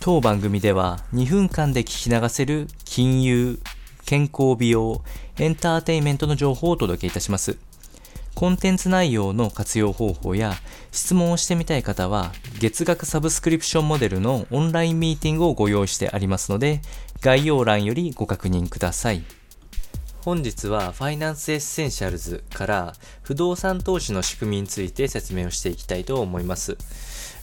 当番組では2分間で聞き流せる金融、健康美容、エンターテイメントの情報をお届けいたします。コンテンツ内容の活用方法や質問をしてみたい方は月額サブスクリプションモデルのオンラインミーティングをご用意してありますので概要欄よりご確認ください。本日はファイナンスエッセンシャルズから不動産投資の仕組みについて説明をしていきたいと思います。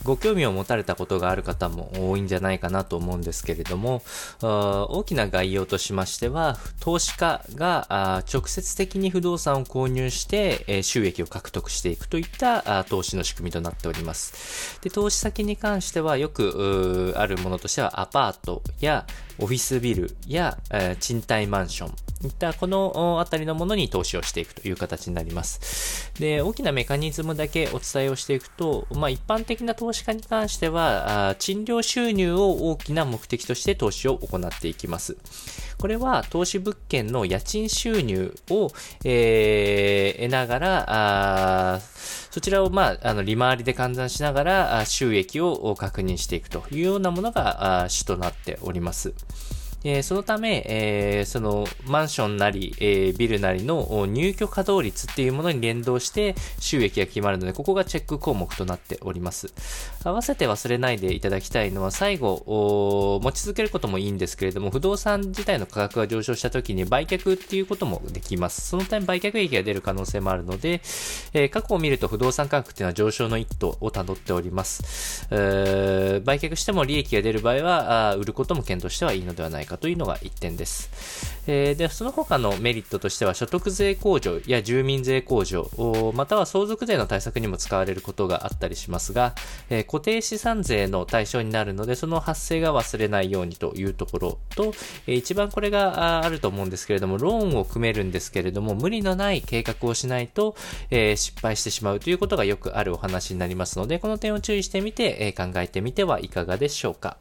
ご興味を持たれたことがある方も多いんじゃないかなと思うんですけれども、大きな概要としましては、投資家が直接的に不動産を購入して収益を獲得していくといった投資の仕組みとなっております。で投資先に関してはよくあるものとしてはアパートやオフィスビルや賃貸マンション、いったこのあたりのものに投資をしていくという形になります。で、大きなメカニズムだけお伝えをしていくと、まあ一般的な投資家に関しては、賃料収入を大きな目的として投資を行っていきます。これは投資物件の家賃収入を、えー、得ながら、そちらを、まあ、あの、利回りで換算しながら、収益を確認していくというようなものが主となっております。えー、そのため、えー、そのマンションなり、えー、ビルなりの入居稼働率っていうものに連動して収益が決まるので、ここがチェック項目となっております。合わせて忘れないでいただきたいのは、最後、持ち続けることもいいんですけれども、不動産自体の価格が上昇した時に売却っていうこともできます。そのため売却益が出る可能性もあるので、え過去を見ると不動産価格っていうのは上昇の一途を辿っております。売却しても利益が出る場合は、売ることも検討してはいいのではないかかというのが1点です。えー、で、その他のメリットとしては、所得税控除や住民税控除、または相続税の対策にも使われることがあったりしますが、えー、固定資産税の対象になるので、その発生が忘れないようにというところと、えー、一番これがあると思うんですけれども、ローンを組めるんですけれども、無理のない計画をしないと、えー、失敗してしまうということがよくあるお話になりますので、この点を注意してみて、え、考えてみてはいかがでしょうか。